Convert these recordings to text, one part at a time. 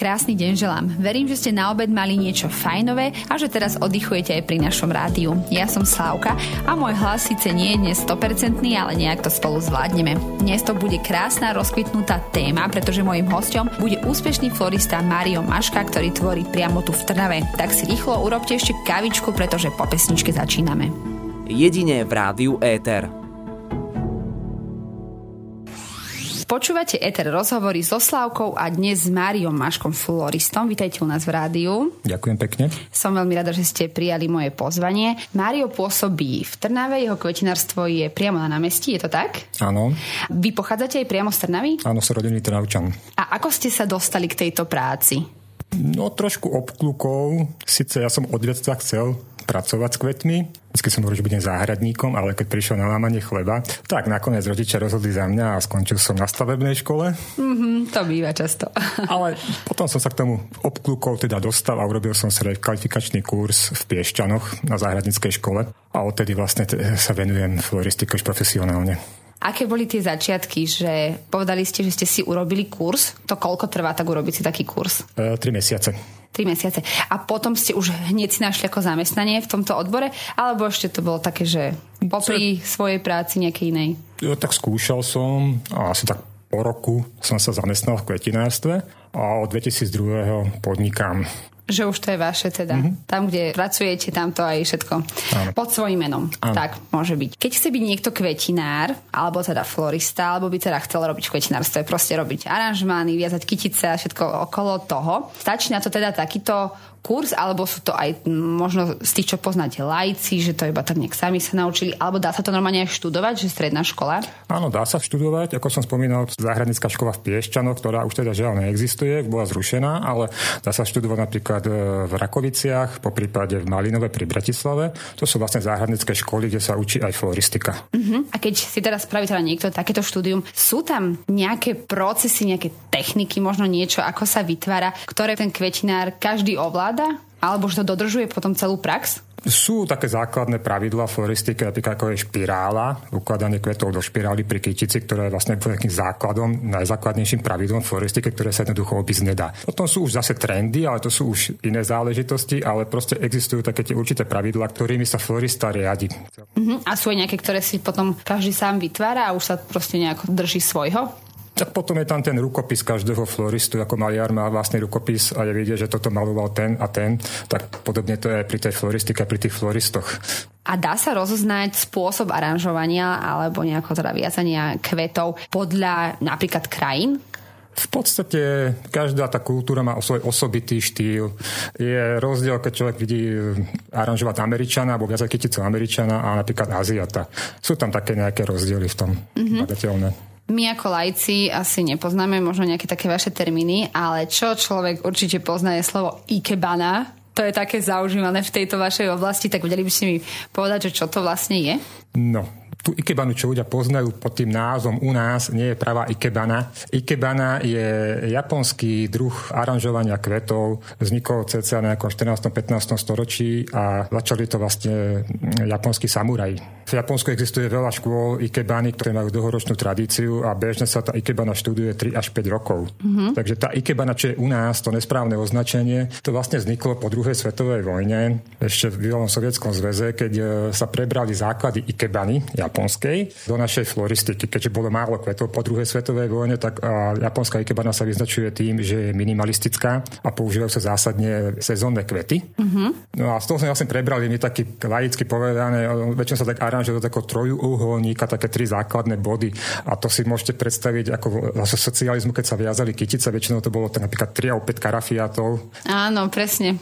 Krásny deň želám. Verím, že ste na obed mali niečo fajnové a že teraz oddychujete aj pri našom rádiu. Ja som Slavka a môj hlas síce nie je dnes 100%, ale nejak to spolu zvládneme. Dnes to bude krásna rozkvitnutá téma, pretože môjim hostom bude úspešný florista Mario Maška, ktorý tvorí priamo tu v Trnave. Tak si rýchlo urobte ešte kavičku, pretože po pesničke začíname. Jedine v rádiu Éter. Počúvate Eter rozhovory so Slavkou a dnes s Máriom Maškom Floristom. Vítajte u nás v rádiu. Ďakujem pekne. Som veľmi rada, že ste prijali moje pozvanie. Mário pôsobí v Trnave, jeho kvetinárstvo je priamo na námestí, je to tak? Áno. Vy pochádzate aj priamo z Trnavy? Áno, som rodený Trnavčan. A ako ste sa dostali k tejto práci? No trošku obklukov. Sice ja som od detstva chcel pracovať s kvetmi. Vždy som hovoril, že budem záhradníkom, ale keď prišiel na lámanie chleba, tak nakoniec rodičia rozhodli za mňa a skončil som na stavebnej škole. Mm-hmm, to býva často. ale potom som sa k tomu obklukov teda dostal a urobil som si kvalifikačný kurz v Piešťanoch na záhradníckej škole a odtedy vlastne sa venujem floristike už profesionálne. Aké boli tie začiatky, že povedali ste, že ste si urobili kurz? To koľko trvá tak urobiť si taký kurz? E, tri mesiace. 3 mesiace. A potom ste už hneď si našli ako zamestnanie v tomto odbore? Alebo ešte to bolo také, že popri svojej práci nejakej inej? Ja, tak skúšal som a asi tak po roku som sa zamestnal v kvetinárstve a od 2002. podnikám že už to je vaše teda. Mm-hmm. Tam, kde pracujete, tam to aj všetko. Áno. Pod svojím menom. Áno. Tak môže byť. Keď chce byť niekto kvetinár, alebo teda florista, alebo by teda chcel robiť kvetinárstvo, je proste robiť aranžmány, viazať kytice a všetko okolo toho. Stačí na to teda takýto kurz, alebo sú to aj možno z tých, čo poznáte, lajci, že to iba tak nejak sami sa naučili, alebo dá sa to normálne aj študovať, že stredná škola? Áno, dá sa študovať. Ako som spomínal, záhradnícka škola v Piešťanoch, ktorá už teda žiaľ neexistuje, bola zrušená, ale dá sa študovať napríklad e, v Rakoviciach, po prípade v Malinove pri Bratislave. To sú vlastne záhradnícke školy, kde sa učí aj floristika. Uh-huh. A keď si teraz spraví teda niekto takéto štúdium, sú tam nejaké procesy, nejaké techniky, možno niečo, ako sa vytvára, ktoré ten kvetinár každý ovláda ovláda? Alebo že to dodržuje potom celú prax? Sú také základné pravidlá floristiky, napríklad ako je špirála, ukladanie kvetov do špirály pri kytici, ktoré je vlastne takým základom, najzákladnejším pravidlom floristiky, ktoré sa jednoducho obísť nedá. Potom sú už zase trendy, ale to sú už iné záležitosti, ale proste existujú také tie určité pravidlá, ktorými sa florista riadi. Uh-huh. A sú aj nejaké, ktoré si potom každý sám vytvára a už sa proste nejako drží svojho? Tak potom je tam ten rukopis každého floristu, ako maliar má vlastný rukopis a je vidieť, že toto maloval ten a ten, tak podobne to je pri tej floristike, pri tých floristoch. A dá sa rozoznať spôsob aranžovania alebo nejako teda viazania kvetov podľa napríklad krajín? V podstate každá tá kultúra má svoj osobitý štýl. Je rozdiel, keď človek vidí aranžovať Američana alebo viac kyticu Američana a napríklad Aziata. Sú tam také nejaké rozdiely v tom mm-hmm. badateľné. My ako lajci asi nepoznáme možno nejaké také vaše termíny, ale čo človek určite pozná je slovo ikebana. To je také zaužívané v tejto vašej oblasti, tak vedeli by ste mi povedať, že čo to vlastne je? No, tú ikebanu, čo ľudia poznajú pod tým názvom u nás, nie je pravá ikebana. Ikebana je japonský druh aranžovania kvetov. Vznikol cca na 14. 15. storočí a začali to vlastne japonskí samuraji. V Japonsku existuje veľa škôl ikebany, ktoré majú dlhoročnú tradíciu a bežne sa tá ikebana študuje 3 až 5 rokov. Mm-hmm. Takže tá ikebana, čo je u nás, to nesprávne označenie, to vlastne vzniklo po druhej svetovej vojne, ešte v bývalom sovietskom zväze, keď e, sa prebrali základy ikebany, japonskej do našej floristiky. Keďže bolo málo kvetov po druhej svetovej vojne, tak japonská ikebana sa vyznačuje tým, že je minimalistická a používajú sa zásadne sezónne kvety. Uh-huh. No a z toho sme vlastne prebrali my taký laicky povedané, väčšinou sa tak aranžuje do takého trojuholníka, také tri základné body. A to si môžete predstaviť ako zase socializmu, keď sa viazali kytice, väčšinou to bolo tak napríklad 3 alebo 5 karafiátov. Áno, presne.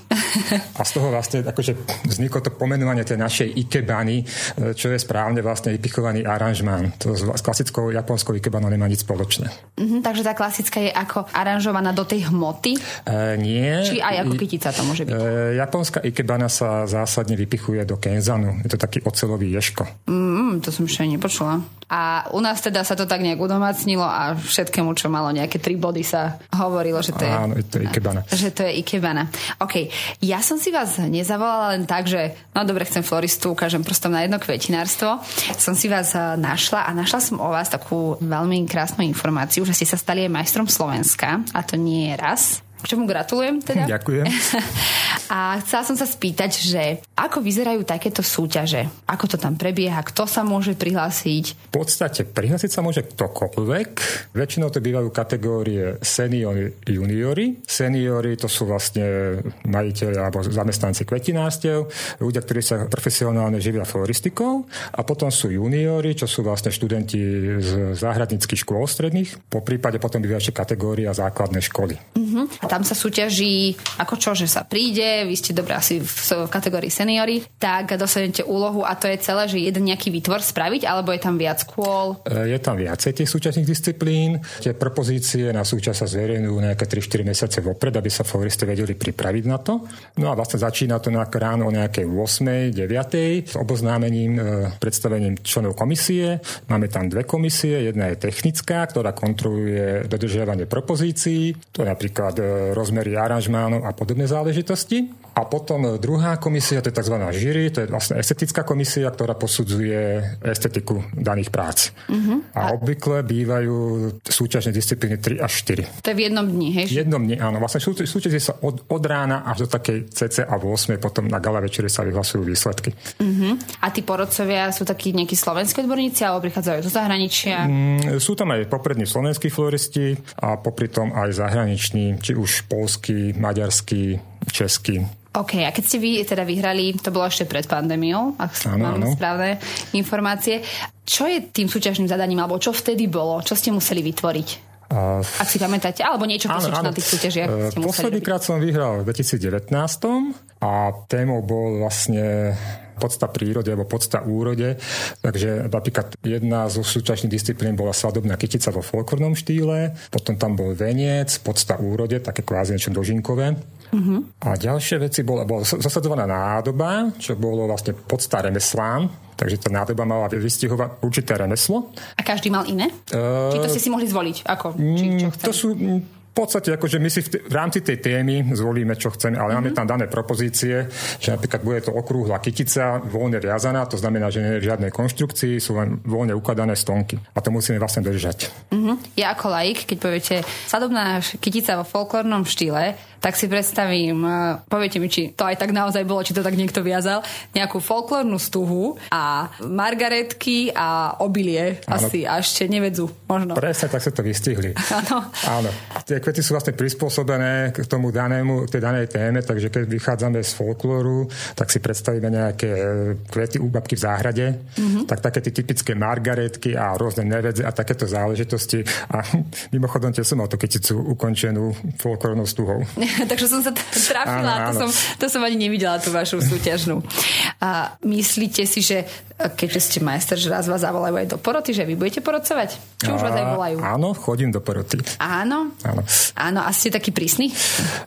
a z toho vlastne akože vzniklo to pomenovanie tej našej ikebany, čo je správne vlastne vypichovaný aranžmán. To s klasickou japonskou ikebanou nemá nič spoločné. Mm-hmm, takže tá klasická je ako aranžovaná do tej hmoty? E, nie. Či aj ako kytica to môže byť? E, japonská ikebana sa zásadne vypichuje do kenzanu. Je to taký ocelový ješko. Mm, to som ešte nepočula. A u nás teda sa to tak nejak udomacnilo a všetkému, čo malo nejaké tri body sa hovorilo, že to je... Áno, to je Ikebana. Že to je Ikebana. OK, ja som si vás nezavolala len tak, že no dobre, chcem floristu, ukážem prstom na jedno kvetinárstvo. Som si vás eh, našla a našla som o vás takú veľmi krásnu informáciu, že ste sa stali aj majstrom Slovenska a to nie je raz, k čomu gratulujem teda. Ďakujem. A chcela som sa spýtať, že ako vyzerajú takéto súťaže? Ako to tam prebieha? Kto sa môže prihlásiť? V podstate prihlásiť sa môže ktokoľvek. Väčšinou to bývajú kategórie seniori, juniori. Seniori to sú vlastne majiteľi alebo zamestnanci kvetinárstiev, ľudia, ktorí sa profesionálne živia floristikou. A potom sú juniori, čo sú vlastne študenti z záhradníckých škôl stredných. Po prípade potom bývajú ešte kategória základnej školy. Uh-huh. Tam sa súťaží ako čo, že sa príde, vy ste dobré asi v kategórii seniory, tak dostanete úlohu a to je celé, že jeden nejaký výtvor spraviť, alebo je tam viac kôl? E, je tam viacej tých súčasných disciplín. Tie propozície na súčasť sa zverejňujú nejaké 3-4 mesiace vopred, aby sa floristi vedeli pripraviť na to. No a vlastne začína to nejak ráno o nejakej 8. 9. s oboznámením, e, predstavením členov komisie. Máme tam dve komisie. Jedna je technická, ktorá kontroluje dodržiavanie propozícií. To je napríklad e, rozmery aranžmánov a podobné záležitosti. A potom druhá komisia, to je tzv. žiry, to je vlastne estetická komisia, ktorá posudzuje estetiku daných prác. Uh-huh. A, a obvykle bývajú súťažné disciplíny 3 až 4. To je v jednom dni, hej? V jednom dni, áno. Vlastne súťaží sa od, od rána až do takej cca 8, potom na gala večeri sa vyhlasujú výsledky. Uh-huh. A tí porodcovia sú takí nejakí slovenskí odborníci, alebo prichádzajú zo zahraničia? Mm, sú tam aj poprední slovenskí floristi a popri tom aj zahraniční, či už polský, maďarský, český. OK, a keď ste vy teda vyhrali, to bolo ešte pred pandémiou, ak mám správne informácie, čo je tým súťažným zadaním, alebo čo vtedy bolo, čo ste museli vytvoriť? Uh, Ak si pamätáte, alebo niečo áno, áno. na tých súťažiach uh, Posledný krát som vyhral v 2019 a témou bol vlastne podsta prírode alebo podsta úrode. Takže napríklad jedna zo súčasných disciplín bola svadobná kytica vo folklornom štýle, potom tam bol veniec, podsta úrode, také kvázi niečo dožinkové. Uh-huh. A ďalšie veci bola, bola zasadzovaná nádoba, čo bolo vlastne podsta remeslám, takže tá nádoba mala vystihovať určité remeslo. A každý mal iné? Uh, Či to ste si mohli zvoliť? Ako? Či, čo to sú podstate akože my si v, t- v rámci tej témy zvolíme, čo chceme, ale mm-hmm. máme tam dané propozície, že napríklad bude to okrúhla kytica, voľne viazaná, to znamená, že nie je žiadnej konštrukcii, sú len voľne ukladané stonky. A to musíme vlastne držať. Mm-hmm. Ja ako laik, keď poviete sadobná kytica vo folklórnom štýle, tak si predstavím, e, poviete mi, či to aj tak naozaj bolo, či to tak niekto viazal, nejakú folklórnu stuhu a margaretky a obilie ano. asi a ešte nevedzu možno. Presne tak sa to vystihli. Áno. Áno. Tie kvety sú vlastne prispôsobené k tomu danému, k tej danej téme, takže keď vychádzame z folklóru, tak si predstavíme nejaké e, kvety u babky v záhrade, mm-hmm. tak také tie typické margaretky a rôzne nevedze a takéto záležitosti. A mimochodom, tiež som mal tú kyticu ukončenú folklórnou stuhou. takže som sa trafila. Áno, áno. To, som, to som ani nevidela, tú vašu súťažnú. A myslíte si, že keďže ste majster, že raz vás zavolajú aj do poroty, že vy budete porodcovať? Či už vás aj volajú? Áno, chodím do poroty. Áno? Áno. Áno, a ste taký prísny?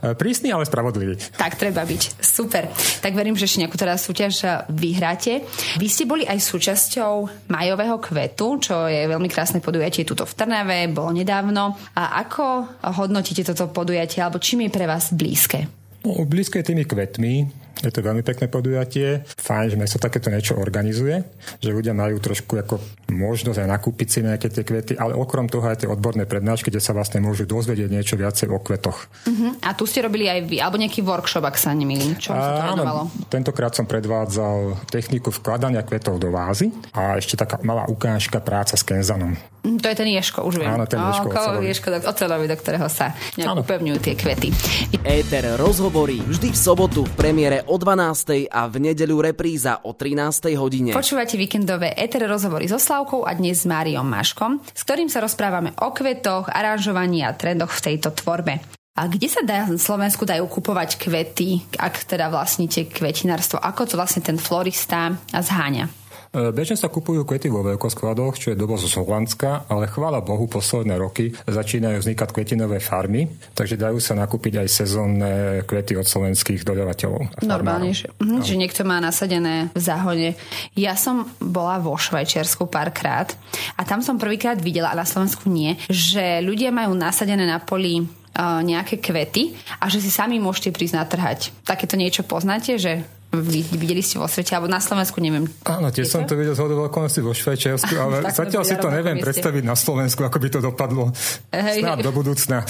E, prísny, ale spravodlivý. Tak treba byť. Super. Tak verím, že ešte nejakú teraz súťaž vyhráte. Vy ste boli aj súčasťou majového kvetu, čo je veľmi krásne podujatie tuto v Trnave, bolo nedávno. A ako hodnotíte toto podujatie, alebo čím je pre vás blízke? No, blízke tými kvetmi, je to veľmi pekné podujatie. Fajn, že mesto takéto niečo organizuje, že ľudia majú trošku ako možnosť aj nakúpiť si nejaké tie kvety, ale okrom toho aj tie odborné prednášky, kde sa vlastne môžu dozvedieť niečo viacej o kvetoch. Uh-huh. A tu ste robili aj vy, alebo nejaký workshop, ak sa nemýlim. Čo sa to tentokrát som predvádzal techniku vkladania kvetov do vázy a ešte taká malá ukážka práca s kenzanom. Mhm, to je ten Ješko, už viem. Áno, ten Ješko, ocelový. Ješko ocelový, do ktorého sa nejak upevňujú tie kvety. Éter rozhovorí vždy v sobotu v premiére o 12. a v nedeľu repríza o 13. hodine. Počúvate víkendové ETR rozhovory so Slavkou a dnes s Máriom Maškom, s ktorým sa rozprávame o kvetoch, aranžovaní a trendoch v tejto tvorbe. A kde sa dá Slovensku dajú kupovať kvety, ak teda vlastníte kvetinárstvo? Ako to vlastne ten florista zháňa? E, bežne sa kupujú kvety vo veľkoskladoch, čo je dobo z Holandska, ale chvála Bohu posledné roky začínajú vznikať kvetinové farmy, takže dajú sa nakúpiť aj sezónne kvety od slovenských dodávateľov. Normálnejšie. Mhm, že niekto má nasadené v záhone. Ja som bola vo Švajčiarsku párkrát a tam som prvýkrát videla, a na Slovensku nie, že ľudia majú nasadené na poli nejaké kvety a že si sami môžete prísť natrhať. Takéto niečo poznáte, že videli ste vo svete, alebo na Slovensku, neviem. Áno, tiež som to videl z okolností vo Švajčiarsku, ale zatiaľ si to neviem predstaviť na Slovensku, ako by to dopadlo. Hej. Snad do budúcna.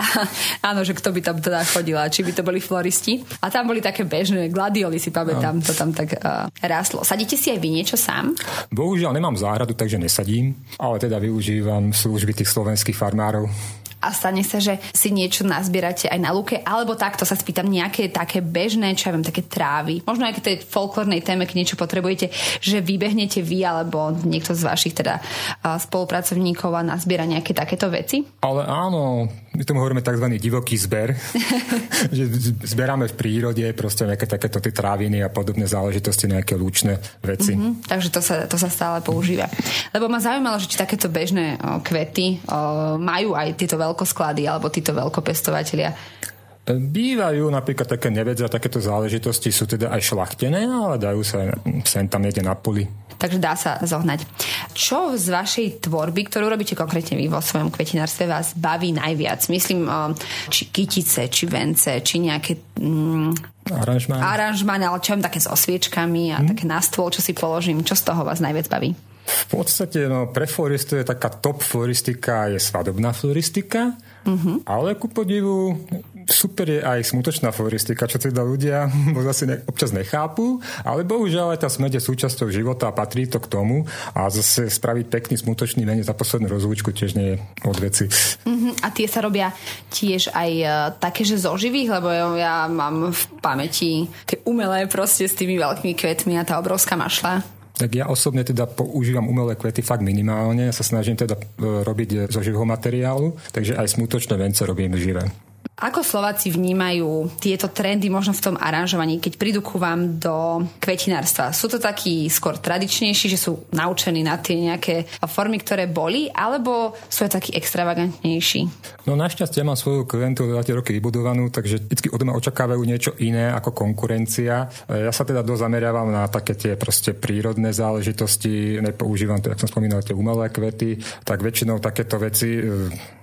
Áno, že kto by tam teda chodila, či by to boli floristi. A tam boli také bežné gladioli, si pamätám, to tam tak uh, ráslo. Sadíte si aj vy niečo sám? Bohužiaľ nemám záhradu, takže nesadím, ale teda využívam služby tých slovenských farmárov a stane sa, že si niečo nazbierate aj na luke, alebo takto sa spýtam nejaké také bežné, čo ja viem, také trávy. Možno aj k tej folklórnej téme, keď niečo potrebujete, že vybehnete vy alebo niekto z vašich teda spolupracovníkov a nazbiera nejaké takéto veci? Ale áno, my tomu hovoríme tzv. divoký zber, že zberáme v prírode proste nejaké takéto tie tráviny a podobné záležitosti, nejaké lúčne veci. Mm-hmm, takže to sa, to sa stále používa. Lebo ma zaujímalo, že či takéto bežné o, kvety o, majú aj tieto veľkosklady alebo títo veľkopestovateľia? Bývajú napríklad také nevedze a takéto záležitosti sú teda aj šlachtené, ale dajú sa sem tam niekde na poli. Takže dá sa zohnať. Čo z vašej tvorby, ktorú robíte konkrétne vy vo svojom kvetinárstve, vás baví najviac? Myslím, či kytice, či vence, či nejaké mm, aranžmány. aranžmány, ale čo také s osviečkami a hmm. také na stôl, čo si položím. Čo z toho vás najviac baví? V podstate no, pre floristu je taká top floristika, je svadobná floristika, mm-hmm. ale ku podivu super je aj smutočná floristika, čo teda ľudia zase ne, občas nechápu, ale bohužiaľ aj tá smed je súčasťou života a patrí to k tomu a zase spraviť pekný smutočný venec za poslednú rozlúčku tiež nie je od veci. Mm-hmm. A tie sa robia tiež aj uh, také, že zo živých, lebo ja, ja mám v pamäti tie umelé proste s tými veľkými kvetmi a tá obrovská mašla. Tak ja osobne teda používam umelé kvety fakt minimálne. Ja sa snažím teda e, robiť zo živého materiálu, takže aj smutočné vence robím živé. Ako Slováci vnímajú tieto trendy možno v tom aranžovaní, keď prídu ku vám do kvetinárstva? Sú to takí skôr tradičnejší, že sú naučení na tie nejaké formy, ktoré boli, alebo sú aj takí extravagantnejší? No našťastie mám svoju klientu za tie roky vybudovanú, takže vždy od mňa očakávajú niečo iné ako konkurencia. Ja sa teda dosť na také tie proste prírodné záležitosti, nepoužívam, to, jak som spomínal, tie umelé kvety, tak väčšinou takéto veci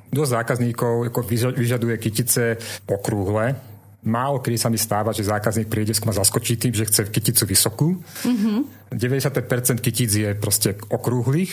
dosť zákazníkov ako vyžaduje kytice okrúhle, Málo kedy sa mi stáva, že zákazník príde ma zaskočí tým, že chce kyticu vysokú. Mm-hmm. 95% kytic je proste okrúhlych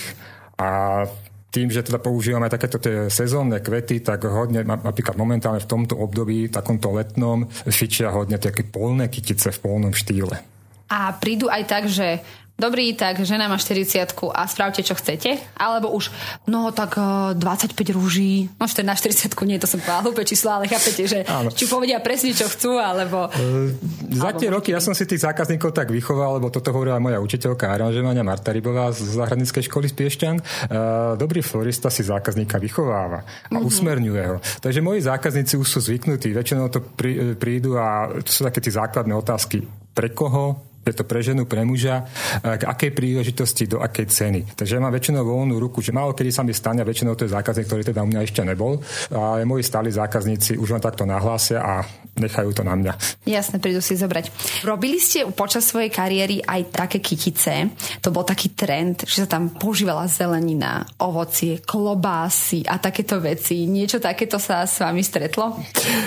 a tým, že teda používame takéto tie sezónne kvety, tak hodne, napríklad momentálne v tomto období, takomto letnom, fičia hodne také polné kytice v polnom štýle. A prídu aj tak, že dobrý, tak žena má 40 a spravte, čo chcete. Alebo už, no tak 25 eh, rúží, no na 40 nie, to som povedala hlúpe číslo, ale chápete, že Áno. či povedia presne, čo chcú, alebo... Uh, za tie roky ja som si tých zákazníkov tak vychoval, lebo toto hovorila moja učiteľka aranžovania Marta Rybová z záhradníckej školy z Piešťan. Uh, dobrý florista si zákazníka vychováva a uh-huh. usmerňuje ho. Takže moji zákazníci už sú zvyknutí, väčšinou to prí, prídu a to sú také tie základné otázky. Pre koho, je to pre ženu, pre muža, k akej príležitosti, do akej ceny. Takže ja mám väčšinou voľnú ruku, že málo kedy sa mi stane, a väčšinou to je zákazník, ktorý teda u mňa ešte nebol, ale moji stáli zákazníci už len takto nahlásia a nechajú to na mňa. Jasne, prídu si zobrať. Robili ste počas svojej kariéry aj také kytice, to bol taký trend, že sa tam používala zelenina, ovocie, klobásy a takéto veci. Niečo takéto sa s vami stretlo?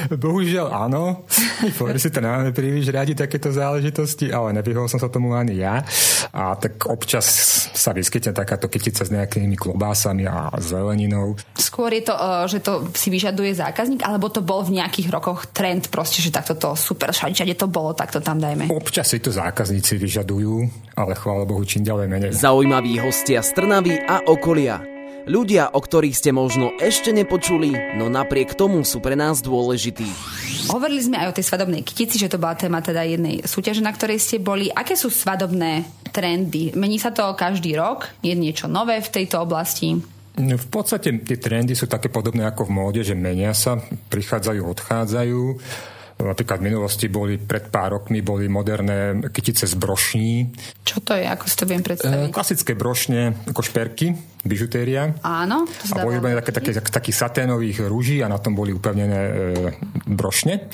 Bohužiaľ áno. si to nemáme príliš radi takéto záležitosti, ale neviem nevyhol som sa tomu ani ja. A tak občas sa vyskytne takáto kytica s nejakými klobásami a zeleninou. Skôr je to, e, že to si vyžaduje zákazník, alebo to bol v nejakých rokoch trend proste, že takto to super, všade to bolo, tak to tam dajme. Občas si to zákazníci vyžadujú, ale chvála Bohu čím ďalej menej. Zaujímaví hostia z Trnavy a okolia. Ľudia, o ktorých ste možno ešte nepočuli, no napriek tomu sú pre nás dôležití. Hovorili sme aj o tej svadobnej kytici, že to bola téma teda jednej súťaže, na ktorej ste boli. Aké sú svadobné trendy? Mení sa to každý rok? Je niečo nové v tejto oblasti? V podstate tie trendy sú také podobné ako v móde, že menia sa, prichádzajú, odchádzajú. Napríklad v minulosti boli, pred pár rokmi boli moderné kytice z brošní. Čo to je, ako si to viem predstaviť? E, klasické brošne, ako šperky, bižutéria. Áno. To a boli také, také, takých saténových rúží a na tom boli upevnené e, brošne.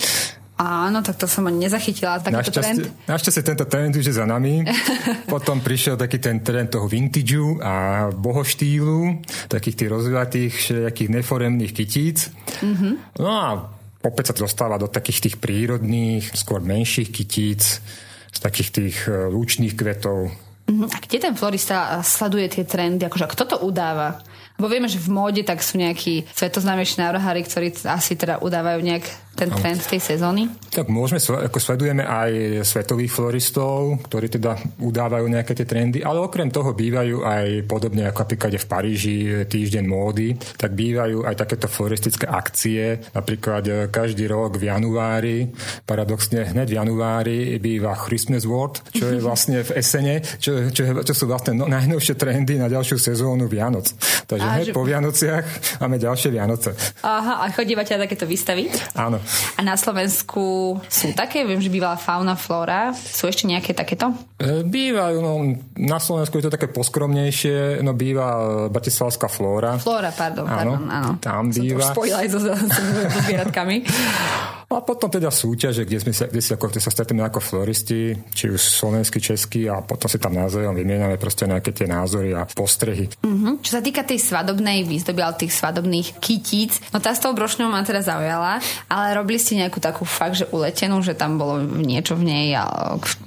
Áno, tak to som ani nezachytila. Takýto trend. našťastie tento trend už je za nami. Potom prišiel taký ten trend toho vintageu a bohoštýlu, takých tých rozviatých, všelijakých neforemných kytíc. Mm-hmm. No a opäť sa to dostáva do takých tých prírodných, skôr menších kytíc, z takých tých e, lúčných kvetov. Mm-hmm. A kde ten florista sleduje tie trendy? Akože, kto to udáva? Bo vieme, že v móde tak sú nejakí svetoznámejší návrhári, ktorí asi teda udávajú nejak ten trend tej sezóny? Tak môžeme, ako sledujeme aj svetových floristov, ktorí teda udávajú nejaké tie trendy, ale okrem toho bývajú aj podobne ako napríklad v Paríži týždeň módy, tak bývajú aj takéto floristické akcie. Napríklad e, každý rok v januári, paradoxne hneď v januári býva Christmas World, čo je vlastne v Esene, čo, čo, čo sú vlastne no, najnovšie trendy na ďalšiu sezónu Vianoc. Takže hneď že... po Vianociach máme ďalšie Vianoce. Aha, a chodívate na takéto výstavy? Áno. A na Slovensku sú také? Viem, že bývala fauna, flóra. Sú ešte nejaké takéto? E, bývajú, no na Slovensku je to také poskromnejšie, no býva Bratislavská flóra. Flóra, pardon, áno, pardon, áno. Tam býva. Som to už spojila aj so, so, so zvieratkami. A potom teda súťaže, kde, sme sa, kde si ako, kde sa stretneme ako floristi, či už slovenský, český a potom si tam názvojom vymieňame proste nejaké tie názory a postrehy. Uh-huh. Čo sa týka tej svadobnej výzdoby, ale tých svadobných kytíc, no tá s tou brošňou ma teda zaujala, ale robili ste nejakú takú fakt, že uletenú, že tam bolo niečo v nej,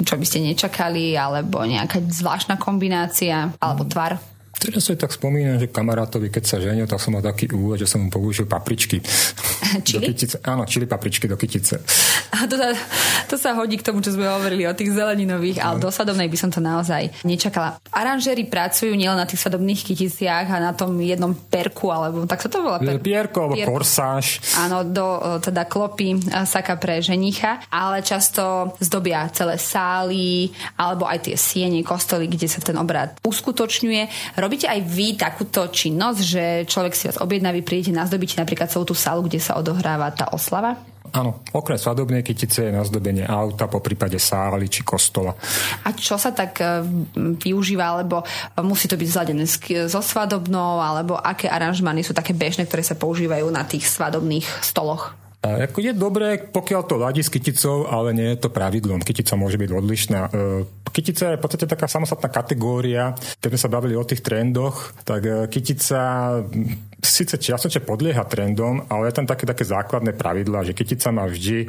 čo by ste nečakali, alebo nejaká zvláštna kombinácia, alebo tvar? Teraz sa tak spomínam, že kamarátovi, keď sa ženil, tak som mal taký úvod, že som mu použil papričky. Čili? Do kytice. Áno, čili papričky do kytice. A to sa, to sa hodí k tomu, čo sme hovorili o tých zeleninových, ale do svadobnej by som to naozaj nečakala. Aranžéri pracujú nielen na tých svadobných kyticiach a na tom jednom perku, alebo tak sa to volá? Per... Pierko alebo Pierko. korsáž. Áno, do teda klopy saka pre ženicha, ale často zdobia celé sály alebo aj tie siene, kostoly, kde sa ten obrad uskutočňuje Robíte aj vy takúto činnosť, že človek si vás objedná, vy prídete nazdobiť napríklad celú tú salu, kde sa odohráva tá oslava? Áno, okrem svadobnej kytice je nazdobenie auta, po prípade sály či kostola. A čo sa tak e, využíva, alebo musí to byť zladené so svadobnou, alebo aké aranžmány sú také bežné, ktoré sa používajú na tých svadobných stoloch? Je dobré, pokiaľ to ladí s kyticou, ale nie je to pravidlom. Kytica môže byť odlišná. Kytica je v podstate taká samostatná kategória. Keď sme sa bavili o tých trendoch, tak e, kytica síce čiastočne podlieha trendom, ale je tam také, také základné pravidlá, že kytica má vždy e,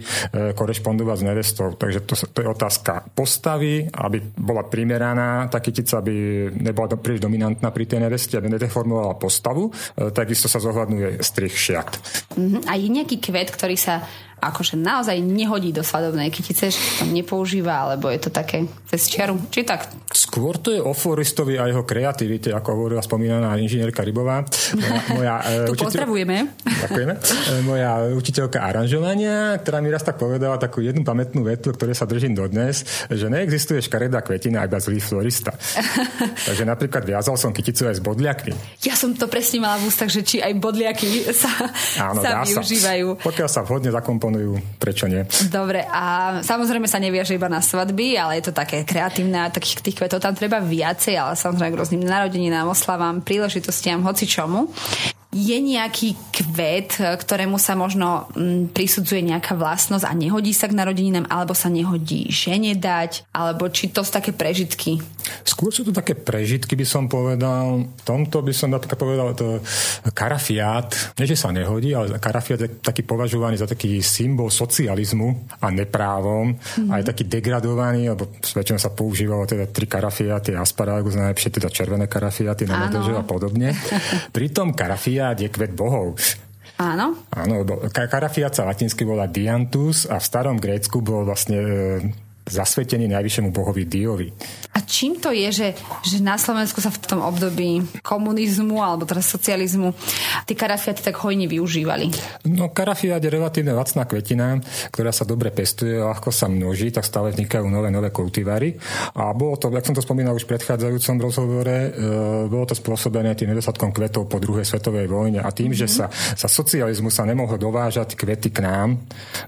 korešpondovať s nevestou. Takže to, to je otázka postavy, aby bola primeraná, tá kytica by nebola príliš dominantná pri tej neveste, aby nedeformovala postavu. E, takisto sa zohľadňuje strich šiat. Mm-hmm. A je nejaký kvet, ktorý sa akože naozaj nehodí do svadobnej kytice, že to nepoužíva, alebo je to také cez čiaru, či tak? Skôr to je o floristovi a jeho kreativite, ako hovorila spomínaná inžinierka Rybová. Moja, moja, e, tu učiteľ... pozdravujeme. Ďakujeme. E, moja učiteľka aranžovania, ktorá mi raz tak povedala takú jednu pamätnú vetu, ktoré sa držím dodnes, že neexistuje škaredá kvetina, iba zlý florista. Takže napríklad viazal som kyticu aj z bodliakmi. Ja som to presne mala v ústach, že či aj bodliaky sa, Áno, sa využívajú. Sa. Pokiaľ sa vhodne zakomponujú komponujú, prečo nie. Dobre, a samozrejme sa neviaže iba na svadby, ale je to také kreatívne a takých tých kvetov tam treba viacej, ale samozrejme k rôznym narodeninám, oslavám, príležitostiam, hoci čomu je nejaký kvet, ktorému sa možno mm, prisudzuje nejaká vlastnosť a nehodí sa k narodeninám, alebo sa nehodí žene dať, alebo či to sú také prežitky? Skôr sú to také prežitky, by som povedal. V tomto by som napríklad povedal to karafiát. Nie, že sa nehodí, ale karafiát je taký považovaný za taký symbol socializmu a neprávom. Mm-hmm. A je taký degradovaný, lebo väčšinou sa používalo teda tri karafiáty, asparagus, najlepšie teda červené karafiáty na a podobne. Pritom karafiát karafiát je kvet bohov. Áno. Áno, lebo karafiát sa latinsky volá diantus a v starom Grécku bol vlastne e, zasvetení najvyššiemu bohovi Diovi. A čím to je, že, že na Slovensku sa v tom období komunizmu alebo teda socializmu tí karafiaty tak hojne využívali? No karafiat je relatívne lacná kvetina, ktorá sa dobre pestuje, ľahko sa množí, tak stále vznikajú nové, nové kultivary. A bolo to, jak som to spomínal už v predchádzajúcom rozhovore, e, bolo to spôsobené tým nedostatkom kvetov po druhej svetovej vojne a tým, mm-hmm. že mhm. sa, sa socializmu sa nemohlo dovážať kvety k nám,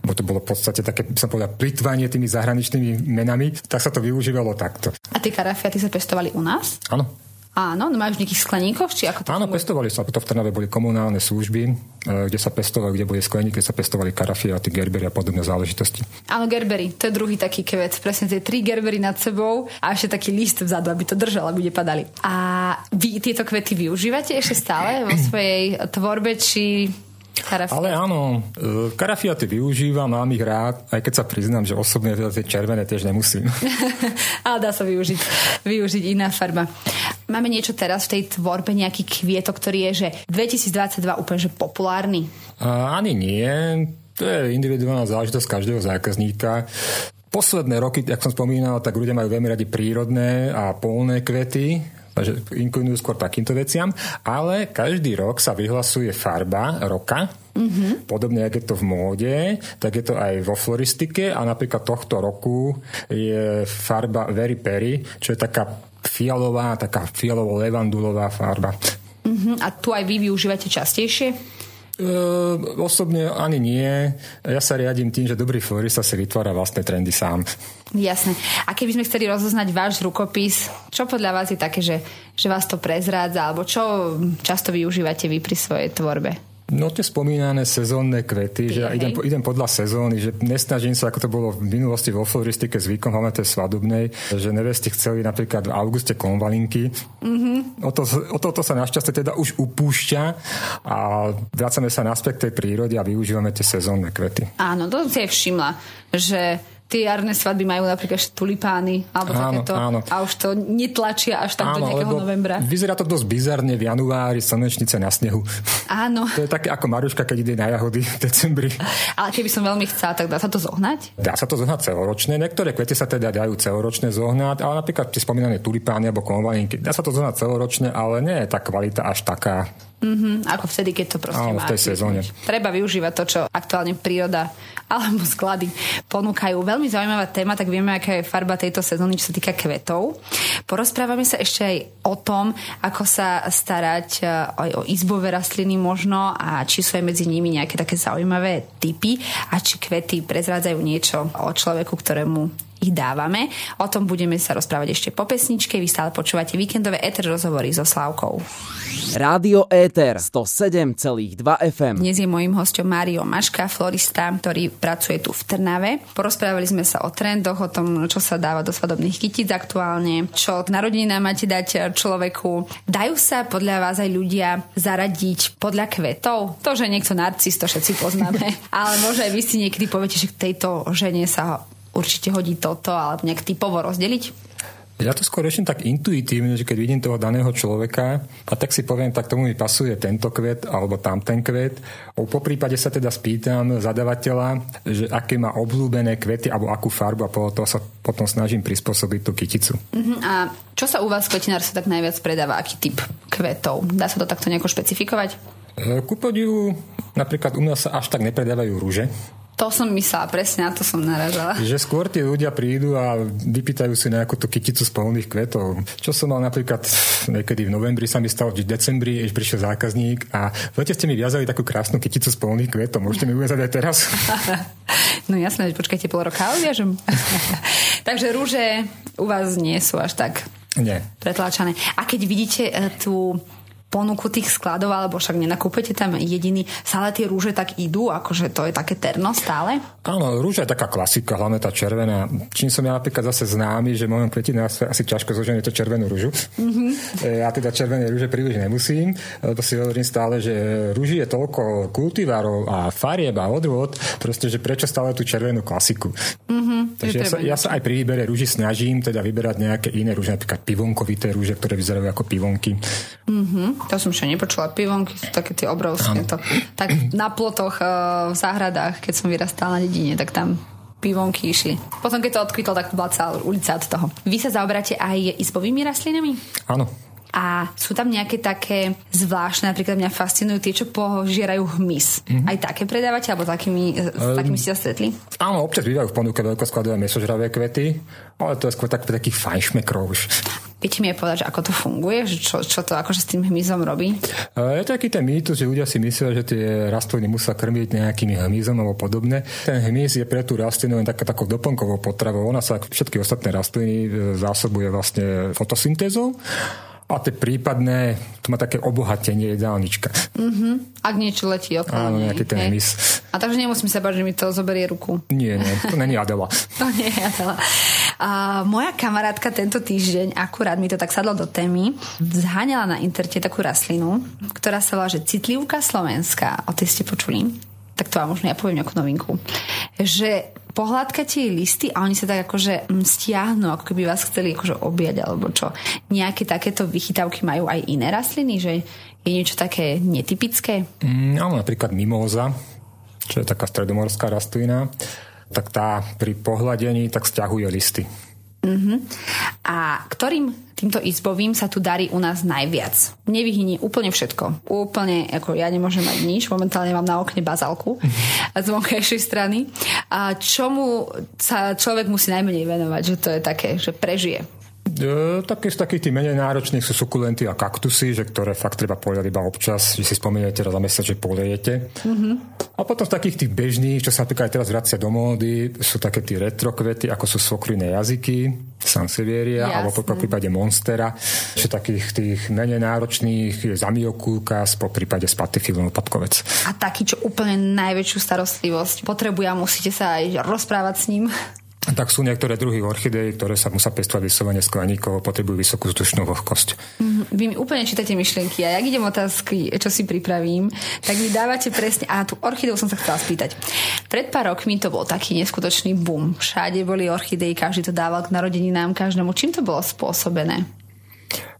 bo to bolo v podstate také, som povedal, plitvanie tými zahraničnými menami, tak sa to využívalo takto. A tie karafiaty sa pestovali u nás? Áno. Áno, no majú v nejakých skleníkoch? Či ako to Áno, pestovali sa. To v Trnave boli komunálne služby, e, kde sa pestovali, kde boli skleníky, kde sa pestovali karafiaty, gerbery a podobné záležitosti. Áno, gerbery. To je druhý taký kvet. Presne tie tri gerbery nad sebou a ešte taký list vzadu, aby to držalo, aby nepadali. A vy tieto kvety využívate ešte stále vo svojej tvorbe, či Karafiaty. Ale áno, e, karafiaty využívam, mám ich rád, aj keď sa priznám, že osobne tie červené tiež nemusím. Ale dá sa využiť, využiť iná farba. Máme niečo teraz v tej tvorbe, nejaký kvietok, ktorý je, že 2022 úplne že populárny? A, ani nie. To je individuálna záležitosť každého zákazníka. Posledné roky, jak som spomínal, tak ľudia majú veľmi radi prírodné a polné kvety, takže inklinujú skôr takýmto veciam, ale každý rok sa vyhlasuje farba roka, Mm-hmm. Podobne, ako je to v móde, tak je to aj vo floristike a napríklad tohto roku je farba Very Perry, čo je taká fialová, taká fialovo-levandulová farba. Mm-hmm. A tu aj vy využívate častejšie? Uh, osobne ani nie. Ja sa riadím tým, že dobrý florista si vytvára vlastné trendy sám. Jasné. A keby sme chceli rozoznať váš rukopis, čo podľa vás je také, že, že vás to prezrádza, alebo čo často využívate vy pri svojej tvorbe? No tie spomínané sezónne kvety, že idem, idem podľa sezóny, že nesnažím sa, ako to bolo v minulosti vo floristike zvykom, hlavne tej svadobnej, že nevesti chceli napríklad v auguste konvalinky. Mm-hmm. O, to, o toto sa našťastie teda už upúšťa a vracame sa naspäť k tej prírode a využívame tie sezónne kvety. Áno, to si všimla, že tie jarné svadby majú napríklad tulipány alebo áno, takéto áno. a už to netlačia až tak áno, do nejakého novembra. Vyzerá to dosť bizarne v januári, slnečnice na snehu. Áno. To je také ako Maruška, keď ide na jahody v decembri. Ale keby som veľmi chcela, tak dá sa to zohnať? Dá sa to zohnať celoročne. Niektoré kvety sa teda dajú celoročne zohnať, ale napríklad tie spomínané tulipány alebo konvalinky, dá sa to zohnať celoročne, ale nie je tá kvalita až taká Mm-hmm, ako vtedy, keď to proste Áno, v tej sezóne. Treba využívať to, čo aktuálne príroda alebo sklady ponúkajú. Veľmi zaujímavá téma, tak vieme, aká je farba tejto sezóny, čo sa týka kvetov. Porozprávame sa ešte aj o tom, ako sa starať e, aj o izbové rastliny možno a či sú aj medzi nimi nejaké také zaujímavé typy a či kvety prezrádzajú niečo o človeku, ktorému ich dávame. O tom budeme sa rozprávať ešte po pesničke. Vy stále počúvate víkendové ETER rozhovory so Slavkou. Rádio ETER 107,2 FM. Dnes je mojím hostom Mário Maška, florista, ktorý pracuje tu v Trnave. Porozprávali sme sa o trendoch, o tom, čo sa dáva do svadobných kytíc aktuálne, čo k narodeninám máte dať človeku. Dajú sa podľa vás aj ľudia zaradiť podľa kvetov? To, že niekto narcis, to všetci poznáme. Ale možno aj vy si niekedy poviete, že k tejto žene sa určite hodí toto, alebo nejak typovo rozdeliť? Ja to skôr riešim tak intuitívne, že keď vidím toho daného človeka a tak si poviem, tak tomu mi pasuje tento kvet alebo tamten kvet. Po prípade sa teda spýtam zadavateľa, že aké má obľúbené kvety alebo akú farbu a podľa toho sa potom snažím prispôsobiť tú kyticu. Uh-huh. A čo sa u vás kvetinárstve tak najviac predáva? Aký typ kvetov? Dá sa to takto nejako špecifikovať? E, ku podivu, napríklad u nás sa až tak nepredávajú rúže. To som myslela, presne na to som naražala. Že skôr tí ľudia prídu a vypýtajú si nejakú tú kyticu z polných kvetov. Čo som mal napríklad niekedy v novembri sa mi stalo, v decembri, ešte prišiel zákazník a viete, ste mi viazali takú krásnu kyticu z polných kvetov. Môžete mi uviazať aj teraz? no jasné, počkajte, pol roka uviažem. Takže rúže u vás nie sú až tak nie. pretláčané. A keď vidíte eh, tú ponuku tých skladov, alebo však nenakúpete tam jediný, stále tie rúže tak idú, akože to je také terno stále? Áno, rúža je taká klasika, hlavne tá červená. Čím som ja napríklad zase známy, že mojom kvetine asi ťažko zoženie to červenú rúžu. Mm-hmm. Ja teda červené rúže príliš nemusím, lebo si hovorím stále, že rúži je toľko kultivárov a farieb a odrôd, proste, že prečo stále tú červenú klasiku. Mm-hmm. Takže ja sa, ja sa aj pri výbere rúži snažím teda vyberať nejaké iné rúže, napríklad pivonkovité rúže, ktoré vyzerajú ako pivonky. Mm-hmm. To som ešte nepočula. Pivonky sú také tie obrovské. To, tak na plotoch, uh, v záhradách, keď som vyrastala na dedine, tak tam pivonky išli. Potom, keď to odkvitlo, tak bola celá ulica od toho. Vy sa zaoberáte aj izbovými rastlinami? Áno, a sú tam nejaké také zvláštne, napríklad mňa fascinujú tie, čo požierajú hmyz. Mm-hmm. Aj také predávate, alebo takými, um, takými ste sa stretli? Áno, občas bývajú v ponuke veľkoskladové mesožravé kvety, ale to je skôr tak, takých fajnšmekrov už. Viete mi aj povedať, že ako to funguje? Že čo, čo to akože s tým hmyzom robí? Je taký ten mýtus, že ľudia si myslia, že tie rastliny musia krmiť nejakými hmyzom alebo podobne. Ten hmyz je pre tú rastlinu len taká, takou doplnkovou potravou. Ona sa všetky ostatné rastliny e, zásobuje vlastne fotosyntézou a tie prípadné, to má také obohatenie jedálnička. Mm-hmm. Ak niečo letí okolo. Áno, nejaký ten mis. A takže nemusím sa bať, že mi to zoberie ruku. Nie, nie, to není Adela. to nie je Adela. A moja kamarátka tento týždeň, akurát mi to tak sadlo do témy, zháňala na internete takú rastlinu, ktorá sa volá, že citlivka slovenská. O tej ste počuli? Tak to vám možno ja poviem nejakú novinku. Že pohľadkate jej listy a oni sa tak akože mm, stiahnu, ako keby vás chceli akože objať alebo čo. Nejaké takéto vychytávky majú aj iné rastliny, že je niečo také netypické? Mm, áno, napríklad mimóza, čo je taká stredomorská rastlina, tak tá pri pohľadení tak stiahuje listy. Uh-huh. A ktorým týmto izbovým sa tu darí u nás najviac? Nevyhyní úplne všetko. Úplne, ako ja nemôžem mať nič, momentálne mám na okne bazálku uh-huh. z vonkajšej strany. A čomu sa človek musí najmenej venovať, že to je také, že prežije? E, také z takých tých menej náročných sú sukulenty a kaktusy, že ktoré fakt treba povedať iba občas, že si spomeniete raz za mesiac, že polejete. Mm-hmm. A potom z takých tých bežných, čo sa napríklad aj teraz vracia do módy, sú také tie retrokvety, ako sú svokriné jazyky, Sansevieria, Jasne. alebo po prípade Monstera, že takých tých menej náročných je zamiokulkas, po prípade spatifilum opatkovec. A taký, čo úplne najväčšiu starostlivosť potrebuje a musíte sa aj rozprávať s ním? Tak sú niektoré druhy orchideí, ktoré sa musia pestovať vyslovene skleníkov, potrebujú vysokú vzdušnú vlhkosť. Mm, vy mi úplne čítate myšlienky a ja idem otázky, čo si pripravím, tak mi dávate presne... A tú orchideu som sa chcela spýtať. Pred pár rokmi to bol taký neskutočný boom. Všade boli orchidei, každý to dával k narodeninám každému. Čím to bolo spôsobené?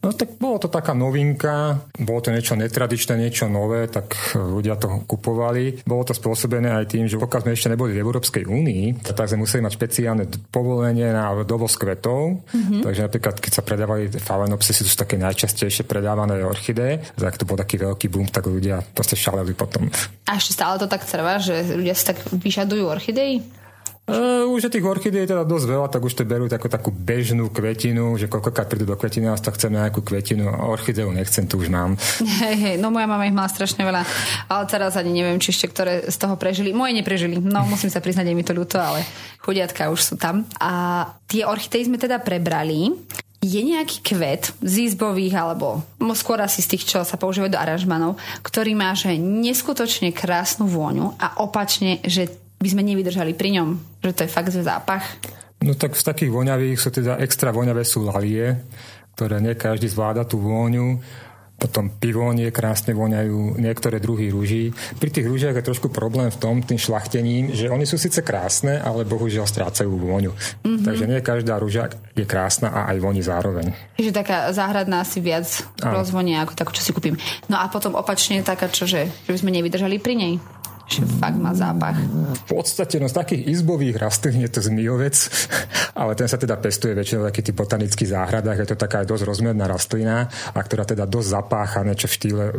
No tak bolo to taká novinka, bolo to niečo netradičné, niečo nové, tak ľudia to kupovali. Bolo to spôsobené aj tým, že pokiaľ sme ešte neboli v Európskej únii, tak sme museli mať špeciálne povolenie na dovoz kvetov. Mm-hmm. Takže napríklad, keď sa predávali falenopsy, sú to také najčastejšie predávané orchidé, tak to bol taký veľký boom, tak ľudia proste šaleli potom. A ešte stále to tak trvá, že ľudia si tak vyžadujú orchidei? Uh, už je tých orchideí teda dosť veľa, tak už to berú takú, takú bežnú kvetinu, že koľkokrát prídu do kvetiny a tak chcem nejakú kvetinu orchideu nechcem, tu už mám. Hej, hej, no moja mama ich mala strašne veľa, ale teraz ani neviem, či ešte ktoré z toho prežili. Moje neprežili, no musím sa priznať, je mi to ľúto, ale chudiatka už sú tam. A tie orchidei sme teda prebrali. Je nejaký kvet z izbových, alebo skôr asi z tých, čo sa používajú do aranžmanov, ktorý má že neskutočne krásnu vôňu a opačne, že by sme nevydržali pri ňom, že to je fakt zápach. No tak z takých voňavých sú teda extra voňavé sú lalie, ktoré nie každý zvláda tú vôňu. Potom pivónie krásne voňajú, niektoré druhy rúží. Pri tých rúžiach je trošku problém v tom, tým šlachtením, že oni sú síce krásne, ale bohužiaľ strácajú vôňu. Mm-hmm. Takže nie každá rúža je krásna a aj voní zároveň. Takže taká záhradná si viac rozvonia ako takú, čo si kúpim. No a potom opačne taká, čože, že by sme nevydržali pri nej že fakt má zápach. V podstate, no z takých izbových rastlín je to zmijovec, ale ten sa teda pestuje väčšinou v takých tých botanických záhradách. Je to taká dosť rozmerná rastlina, a ktorá teda dosť zapácha niečo v štýle e,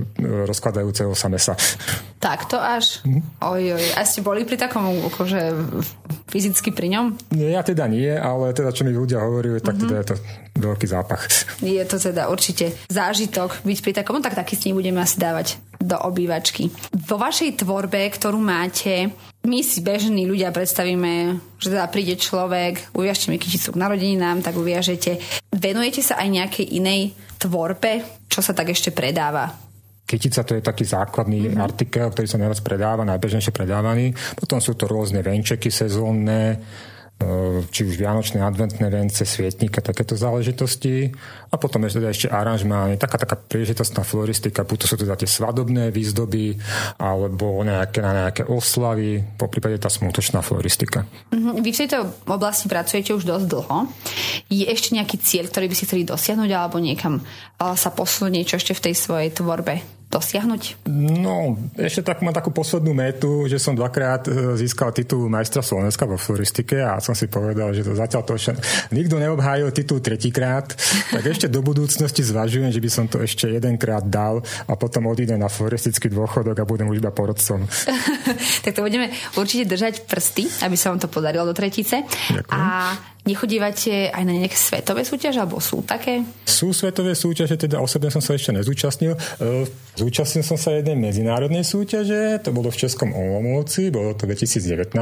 rozkladajúceho sa mesa. Tak to až? Hm? Oj, oj. A ste boli pri takom akože fyzicky pri ňom? Nie, ja teda nie, ale teda čo mi ľudia hovorí, tak mm-hmm. teda je to veľký zápach. Je to teda určite zážitok byť pri takom, no tak taký s ním budeme asi dávať do obývačky. Vo vašej tvorbe, ktorú máte, my si bežní ľudia predstavíme, že teda príde človek, uviažte mi kyticu k narodeninám, tak uviažete. Venujete sa aj nejakej inej tvorbe, čo sa tak ešte predáva? Kytica to je taký základný mm-hmm. artikel, ktorý sa najviac predáva, najbežnejšie predávaný. Potom sú to rôzne venčeky sezónne, či už vianočné adventné vence, svietníka, takéto záležitosti. A potom je teda ešte aranžmány, taká taká príležitostná floristika, buď to sú teda tie svadobné výzdoby, alebo nejaké, na nejaké oslavy, po prípade tá smutočná floristika. Mm-hmm. Vy v tejto oblasti pracujete už dosť dlho. Je ešte nejaký cieľ, ktorý by ste chceli dosiahnuť, alebo niekam sa posunúť niečo ešte v tej svojej tvorbe? Dosiahnuť? No, ešte tak mám takú poslednú metu, že som dvakrát e, získal titul majstra Slovenska vo floristike a som si povedal, že to zatiaľ to ešte nikto neobhájil titul tretíkrát, tak ešte do budúcnosti zvažujem, že by som to ešte jedenkrát dal a potom odídem na floristický dôchodok a budem už iba porodcom. tak to budeme určite držať prsty, aby sa vám to podarilo do tretice. Ďakujem. A Nechodívate aj na nejaké svetové súťaže, alebo sú také? Sú svetové súťaže, teda osobne som sa ešte nezúčastnil. E, zúčastnil som sa jednej medzinárodnej súťaže, to bolo v Českom Olomouci, bolo to v 2019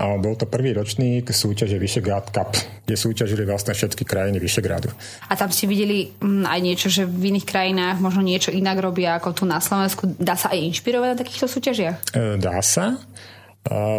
a bol to prvý ročník súťaže Vyšegrad Cup, kde súťažili vlastne všetky krajiny Vyšegradu. A tam ste videli mm, aj niečo, že v iných krajinách možno niečo inak robia ako tu na Slovensku. Dá sa aj inšpirovať na takýchto súťažiach? E, dá sa.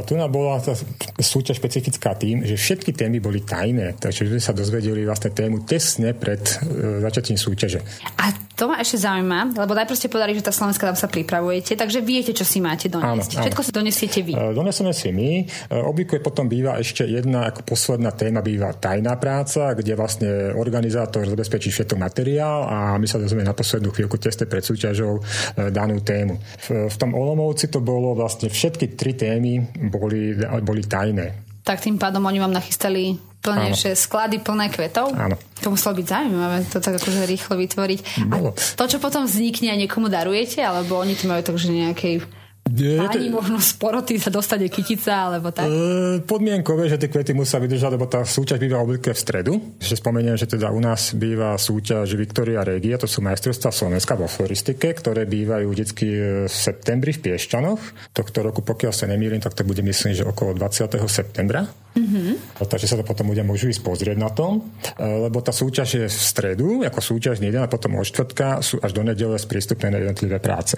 Tu bola tá súťaž špecifická tým, že všetky témy boli tajné, takže sme sa dozvedeli vlastne tému tesne pred uh, začatím súťaže. A to ma ešte zaujíma, lebo najprv ste povedali, že tá Slovenska tam sa pripravujete, takže viete, čo si máte doniesť. Áno, Všetko áno. si donesiete vy. Uh, donesieme si my. Uh, obvykle potom býva ešte jedna ako posledná téma býva tajná práca, kde vlastne organizátor zabezpečí všetko materiál a my sa dozvieme na poslednú chvíľku tesne pred súťažou uh, danú tému. V, v tom Olomovci to bolo vlastne všetky tri témy boli, boli tajné. Tak tým pádom oni vám nachystali plne, že sklady plné kvetov. Áno. To muselo byť zaujímavé, to tak akože rýchlo vytvoriť. Bolo. A to, čo potom vznikne a niekomu darujete, alebo oni to majú tak, že nejakej Páni, možno z poroty sa dostane kytica, alebo tak? E, podmienkové, že tie kvety musia vydržať, lebo tá súťaž býva obvykle v stredu. Že spomeniem, že teda u nás býva súťaž Victoria Regia, to sú majstrovstvá Slovenska vo floristike, ktoré bývajú vždy v septembri v Piešťanoch. Tohto roku, pokiaľ sa nemýlim, tak to bude myslím, že okolo 20. septembra. Mm-hmm. Takže sa to potom ľudia môžu ísť pozrieť na tom, e, lebo tá súťaž je v stredu, ako súťaž deň a potom od štvrtka sú až do nedele sprístupnené jednotlivé práce.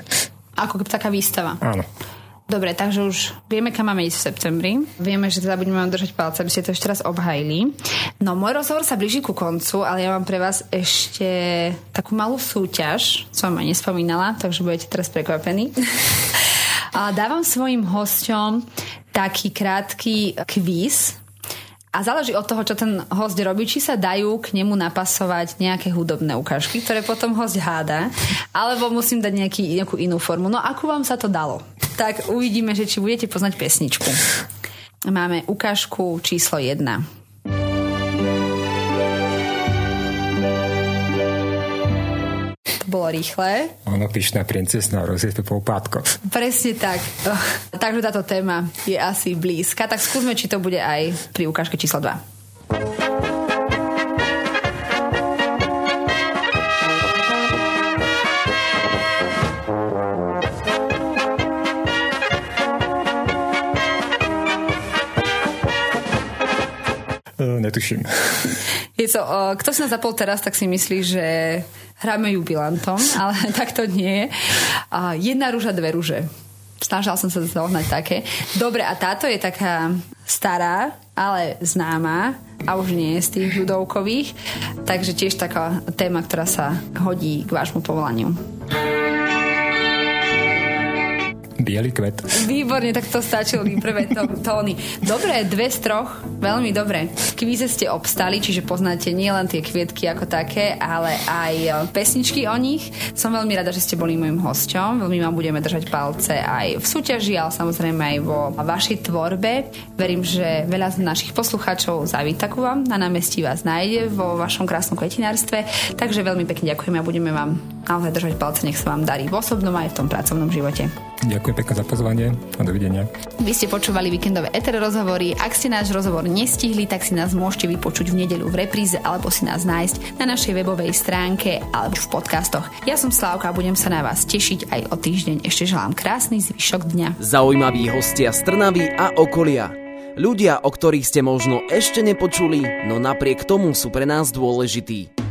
Ako taká výstava. Áno. Dobre, takže už vieme, kam máme ísť v septembri. Vieme, že teda budeme vám držať palce, aby ste to ešte raz obhajili. No, môj rozhovor sa blíži ku koncu, ale ja mám pre vás ešte takú malú súťaž, som vám aj nespomínala, takže budete teraz prekvapení. a dávam svojim hosťom taký krátky kvíz, a záleží od toho, čo ten host robí, či sa dajú k nemu napasovať nejaké hudobné ukážky, ktoré potom host háda, alebo musím dať nejaký, nejakú inú formu. No ako vám sa to dalo? Tak uvidíme, že či budete poznať pesničku. Máme ukážku číslo 1. bolo rýchle. Ono pyšná princesná rozjepe po upátko. Presne tak. Takže táto téma je asi blízka. Tak skúsme, či to bude aj pri ukážke číslo 2. netuším. Je to, kto si nás zapol teraz, tak si myslí, že hráme jubilantom, ale tak to nie je. Jedna rúža, dve rúže. Snažila som sa zohnať také. Dobre, a táto je taká stará, ale známa a už nie je z tých ľudovkových. Takže tiež taká téma, ktorá sa hodí k vášmu povolaniu. Bielý kvet. Výborne, tak to stačili prvé tóny. Dobre, dve z troch, veľmi dobre. V kvíze ste obstali, čiže poznáte nielen tie kvietky ako také, ale aj e, pesničky o nich. Som veľmi rada, že ste boli môjim hosťom. Veľmi vám budeme držať palce aj v súťaži, ale samozrejme aj vo vašej tvorbe. Verím, že veľa z našich poslucháčov zavíta ku vám. Na námestí vás nájde vo vašom krásnom kvetinárstve. Takže veľmi pekne ďakujeme a budeme vám naozaj držať palce. Nech sa vám darí v osobnom aj v tom pracovnom živote. Ďakujem pekne za pozvanie a dovidenia. Vy ste počúvali víkendové eter rozhovory. Ak ste náš rozhovor nestihli, tak si nás môžete vypočuť v nedeľu v repríze alebo si nás nájsť na našej webovej stránke alebo v podcastoch. Ja som Slávka a budem sa na vás tešiť aj o týždeň. Ešte želám krásny zvyšok dňa. Zaujímaví hostia z Trnavy a okolia. Ľudia, o ktorých ste možno ešte nepočuli, no napriek tomu sú pre nás dôležití.